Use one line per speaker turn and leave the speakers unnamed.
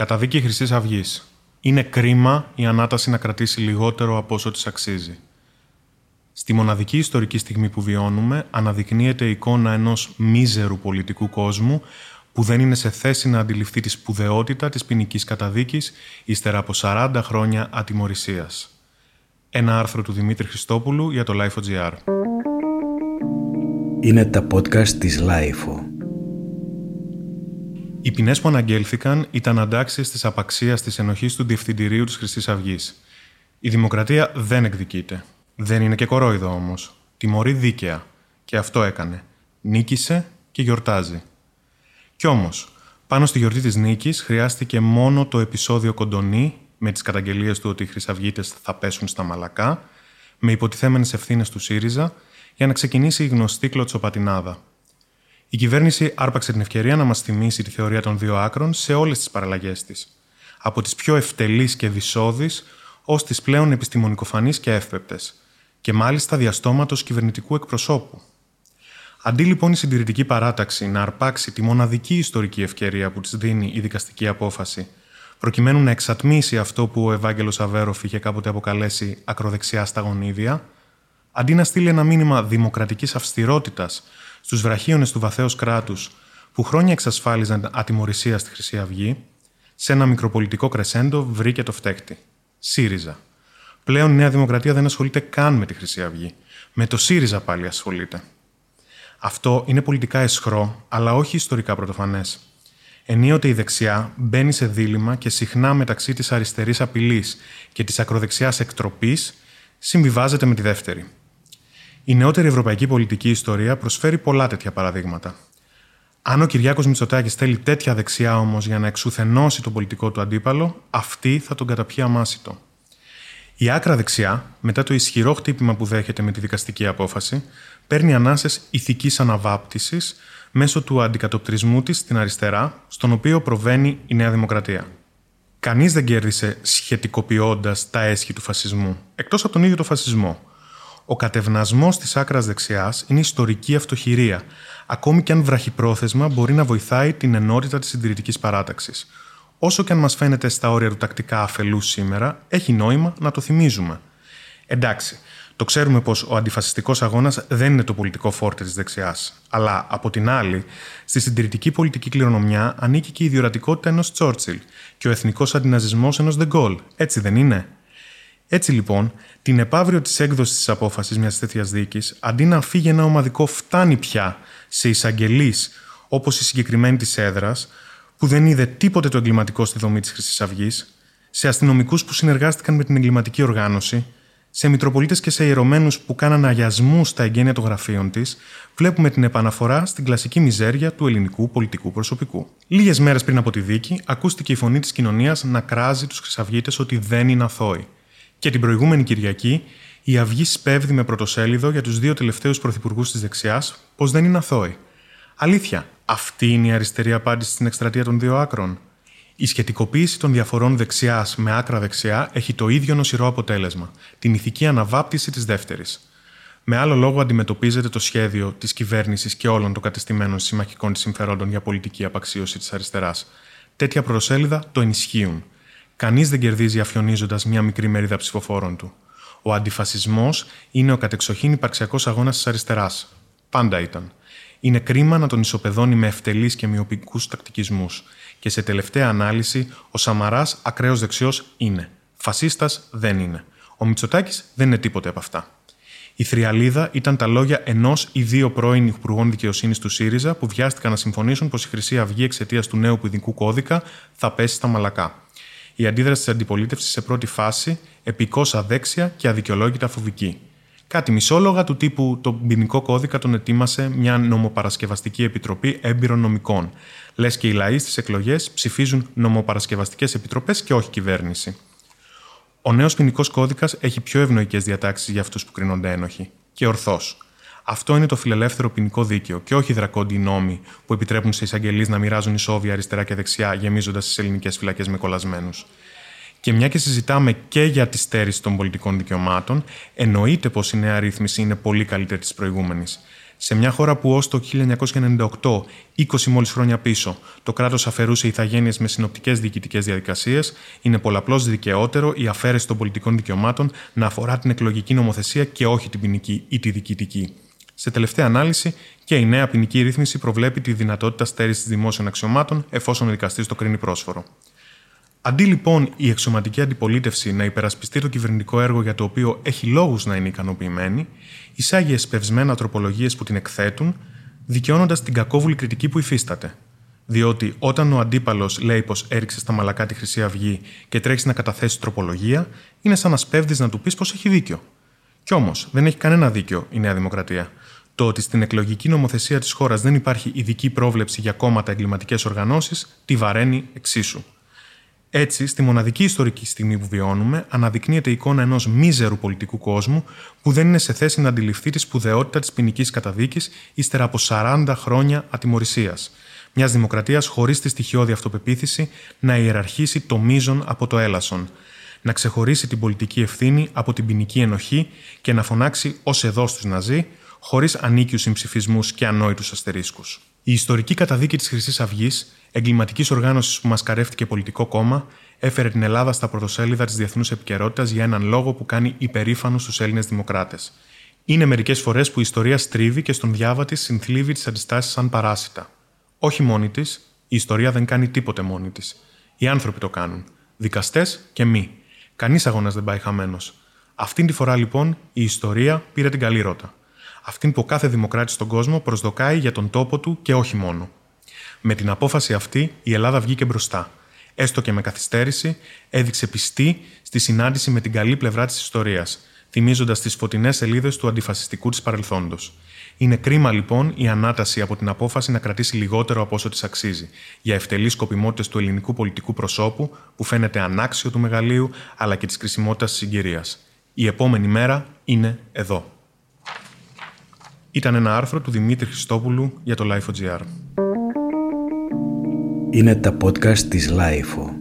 Καταδίκη Χρυσή Αυγής. Είναι κρίμα η ανάταση να κρατήσει λιγότερο από όσο της αξίζει. Στη μοναδική ιστορική στιγμή που βιώνουμε, αναδεικνύεται η εικόνα ενός μίζερου πολιτικού κόσμου που δεν είναι σε θέση να αντιληφθεί τη σπουδαιότητα της ποινικής καταδίκης ύστερα από 40 χρόνια ατιμορρησίας. Ένα άρθρο του Δημήτρη Χριστόπουλου για το Life.gr.
Είναι τα podcast της Life.
Οι ποινές που αναγγέλθηκαν ήταν αντάξει της απαξίας της ενοχής του Διευθυντηρίου της Χρυσής Αυγής. Η δημοκρατία δεν εκδικείται. Δεν είναι και κορόιδο όμως. Τιμωρεί δίκαια. Και αυτό έκανε. Νίκησε και γιορτάζει. Κι όμως, πάνω στη γιορτή της νίκης χρειάστηκε μόνο το επεισόδιο κοντονή με τις καταγγελίες του ότι οι Χρυσαυγίτες θα πέσουν στα μαλακά, με υποτιθέμενες ευθύνες του ΣΥΡΙΖΑ, για να ξεκινήσει η γνωστή κλωτσοπατινάδα. Η κυβέρνηση άρπαξε την ευκαιρία να μας θυμίσει τη θεωρία των δύο άκρων σε όλες τις παραλλαγές της. Από τις πιο ευτελείς και δυσόδεις ως τις πλέον επιστημονικοφανείς και εύπεπτες, και μάλιστα διαστόματος κυβερνητικού εκπροσώπου. Αντί λοιπόν η συντηρητική παράταξη να αρπάξει τη μοναδική ιστορική ευκαιρία που της δίνει η δικαστική απόφαση, προκειμένου να εξατμίσει αυτό που ο Ευάγγελος Αβέροφ είχε κάποτε αποκαλέσει ακροδεξιά στα γονίδια, αντί να στείλει ένα μήνυμα δημοκρατικής αυστηρότητας στους βραχίονες του βαθέως κράτους που χρόνια εξασφάλιζαν ατιμορρησία στη Χρυσή Αυγή, σε ένα μικροπολιτικό κρεσέντο βρήκε το φταίχτη. ΣΥΡΙΖΑ. Πλέον η Νέα Δημοκρατία δεν ασχολείται καν με τη Χρυσή Αυγή. Με το ΣΥΡΙΖΑ πάλι ασχολείται. Αυτό είναι πολιτικά εσχρό, αλλά όχι ιστορικά πρωτοφανές. Ενίοτε η δεξιά μπαίνει σε δίλημα και συχνά μεταξύ της αριστερής απειλής και της ακροδεξιάς εκτροπής συμβιβάζεται με τη δεύτερη. Η νεότερη ευρωπαϊκή πολιτική ιστορία προσφέρει πολλά τέτοια παραδείγματα. Αν ο Κυριάκος Μητσοτάκης θέλει τέτοια δεξιά όμως για να εξουθενώσει τον πολιτικό του αντίπαλο, αυτή θα τον καταπιεί αμάσιτο. Η άκρα δεξιά, μετά το ισχυρό χτύπημα που δέχεται με τη δικαστική απόφαση, παίρνει ανάσες ηθικής αναβάπτισης μέσω του αντικατοπτρισμού της στην αριστερά, στον οποίο προβαίνει η Νέα Δημοκρατία. Κανείς δεν κέρδισε σχετικοποιώντας τα έσχη του φασισμού, εκτός από τον ίδιο το φασισμό. Ο κατευνασμός της άκρας δεξιάς είναι ιστορική αυτοχειρία, ακόμη και αν βραχυπρόθεσμα μπορεί να βοηθάει την ενότητα της συντηρητικής παράταξης. Όσο και αν μας φαίνεται στα όρια του τακτικά αφελούς σήμερα, έχει νόημα να το θυμίζουμε. Εντάξει, το ξέρουμε πως ο αντιφασιστικός αγώνας δεν είναι το πολιτικό φόρτε της δεξιάς. Αλλά, από την άλλη, στη συντηρητική πολιτική κληρονομιά ανήκει και η ιδιωτικότητα ενός Τσόρτσιλ και ο εθνικός αντιναζισμός ενός Ντεγκόλ. Έτσι δεν είναι; Έτσι λοιπόν, την επαύριο της έκδοσης της απόφασης μιας τέτοιας δίκης, αντί να φύγει ένα ομαδικό φτάνει πια σε εισαγγελείς όπως η συγκεκριμένη της έδρας, που δεν είδε τίποτε το εγκληματικό στη δομή της Χρυσής Αυγής, σε αστυνομικούς που συνεργάστηκαν με την εγκληματική οργάνωση, σε Μητροπολίτες και σε ιερωμένους που κάναν αγιασμού στα εγγένεια των γραφείων της, βλέπουμε την επαναφορά στην κλασική μιζέρια του ελληνικού πολιτικού προσωπικού. Λίγες μέρες πριν από τη δίκη, ακούστηκε η φωνή της κοινωνίας να κράζει τους Χρυσαυγίτες ότι δεν είναι αθώοι. Και την προηγούμενη Κυριακή, η Αυγή σπέβδει με πρωτοσέλιδο για τους δύο τελευταίους πρωθυπουργούς της δεξιάς πως δεν είναι αθώοι. Αλήθεια, αυτή είναι η αριστερή απάντηση στην εκστρατεία των δύο άκρων. Η σχετικοποίηση των διαφορών δεξιάς με άκρα δεξιά έχει το ίδιο νοσηρό αποτέλεσμα, την ηθική αναβάπτιση της δεύτερης. Με άλλο λόγο, αντιμετωπίζεται το σχέδιο της κυβέρνησης και όλων των κατεστημένων συμμαχικών τη συμφερόντων για πολιτική απαξίωση της αριστεράς. Τέτοια προσέλιδα το ενισχύουν. Κανείς δεν κερδίζει αφιονίζοντας μια μικρή μερίδα ψηφοφόρων του. Ο αντιφασισμός είναι ο κατεξοχήν υπαρξιακός αγώνας της αριστεράς. Πάντα ήταν. Είναι κρίμα να τον ισοπεδώνει με ευτελείς και μειοπικούς τακτικισμούς. Και σε τελευταία ανάλυση, ο Σαμαράς ακραίος δεξιός είναι. Φασίστας δεν είναι. Ο Μητσοτάκης δεν είναι τίποτε από αυτά. Η θριαλίδα ήταν τα λόγια ενός ή δύο πρώην υπουργών δικαιοσύνης του ΣΥΡΙΖΑ που βιάστηκαν να συμφωνήσουν πως η Χρυσή Αυγή εξαιτίας του νέου ποινικού κώδικα θα πέσει στα μαλακά. Η αντίδραση της αντιπολίτευσης σε πρώτη φάση επικώ αδέξια και αδικαιολόγητα φοβική. Κάτι μισόλογα του τύπου το ποινικό κώδικα τον ετοίμασε μια νομοπαρασκευαστική επιτροπή έμπειρων νομικών. Λες και οι λαοί στις εκλογές ψηφίζουν νομοπαρασκευαστικές επιτροπές και όχι κυβέρνηση. Ο νέος ποινικός κώδικας έχει πιο ευνοϊκές διατάξεις για αυτούς που κρίνονται ένοχοι. Και ορθώς. Αυτό είναι το φιλελεύθερο ποινικό δίκαιο και όχι οι δρακόντιοι νόμοι που επιτρέπουν σε εισαγγελείς να μοιράζουν ισόβια αριστερά και δεξιά, γεμίζοντας τις ελληνικές φυλακές με κολλασμένους. Και μια και συζητάμε και για τη στέρηση των πολιτικών δικαιωμάτων, εννοείται πως η νέα ρύθμιση είναι πολύ καλύτερη της προηγούμενης. Σε μια χώρα που ως το 1998, 20 μόλις χρόνια πίσω, το κράτος αφαιρούσε ηθαγένειες με συνοπτικές διοικητικές διαδικασίες, είναι πολλαπλώς δικαιότερο η αφαίρεση των πολιτικών δικαιωμάτων να αφορά την εκλογική νομοθεσία και όχι την ποινική ή τη διοικητική. Σε τελευταία ανάλυση, και η νέα ποινική ρύθμιση προβλέπει τη δυνατότητα στέρησης δημόσιων αξιωμάτων εφόσον ο δικαστής το κρίνει πρόσφορο. Αντί λοιπόν η εξωματική αντιπολίτευση να υπερασπιστεί το κυβερνητικό έργο για το οποίο έχει λόγους να είναι ικανοποιημένη, εισάγει εσπευσμένα τροπολογίες που την εκθέτουν, δικαιώνοντας την κακόβουλη κριτική που υφίσταται. Διότι όταν ο αντίπαλος λέει πως έριξε στα μαλακά τη Χρυσή Αυγή και τρέχει να καταθέσει τροπολογία, είναι σαν να σπέβδεις να του πεις πως έχει δίκιο. Κι όμως δεν έχει κανένα δίκιο η Νέα Δημοκρατία. Το ότι στην εκλογική νομοθεσία της χώρας δεν υπάρχει ειδική πρόβλεψη για κόμματα εγκληματικές οργανώσεις, τη βαραίνει εξίσου. Έτσι, στη μοναδική ιστορική στιγμή που βιώνουμε, αναδεικνύεται η εικόνα ενός μίζερου πολιτικού κόσμου που δεν είναι σε θέση να αντιληφθεί τη σπουδαιότητα της ποινικής καταδίκης ύστερα από 40 χρόνια ατιμορρησίας. Μιας δημοκρατίας χωρίς τη στοιχειώδη αυτοπεποίθηση να ιεραρχήσει το μείζον από το έλασον, να ξεχωρίσει την πολιτική ευθύνη από την ποινική ενοχή και να φωνάξει ως εδώ στους Ναζί, χωρίς ανίκιους συμψηφισμούς και ανόητους αστερίσκους. Η ιστορική καταδίκη της Χρυσής Αυγής εγκληματικής οργάνωσης που μασκαρεύτηκε πολιτικό κόμμα, έφερε την Ελλάδα στα πρωτοσέλιδα της διεθνούς επικαιρότητας για έναν λόγο που κάνει υπερήφανο στους Έλληνες Δημοκράτες. Είναι μερικές φορές που η ιστορία στρίβει και στον διάβατη συνθλίβει τις αντιστάσεις σαν παράσιτα. Όχι μόνη της, η ιστορία δεν κάνει τίποτε μόνη της. Οι άνθρωποι το κάνουν. Δικαστές και μη. Κανείς αγώνας δεν πάει χαμένος. Αυτήν τη φορά λοιπόν η ιστορία πήρε την καλή ρότα. Αυτήν που ο κάθε δημοκράτης στον κόσμο προσδοκάει για τον τόπο του και όχι μόνο. Με την απόφαση αυτή, η Ελλάδα βγήκε μπροστά. Έστω και με καθυστέρηση, έδειξε πιστή στη συνάντηση με την καλή πλευρά της ιστορίας, θυμίζοντας τις φωτεινές σελίδες του αντιφασιστικού της παρελθόντος. Είναι κρίμα λοιπόν η ανάταση από την απόφαση να κρατήσει λιγότερο από όσο της αξίζει, για ευτελείς σκοπιμότητες του ελληνικού πολιτικού προσωπικού που φαίνεται ανάξιο του μεγαλείου αλλά και της κρισιμότητας της συγκυρίας. Η επόμενη μέρα είναι εδώ. Ήταν ένα άρθρο του Δημήτρη Χριστόπουλου για το Lifo.gr
είναι τα podcast της LiFO.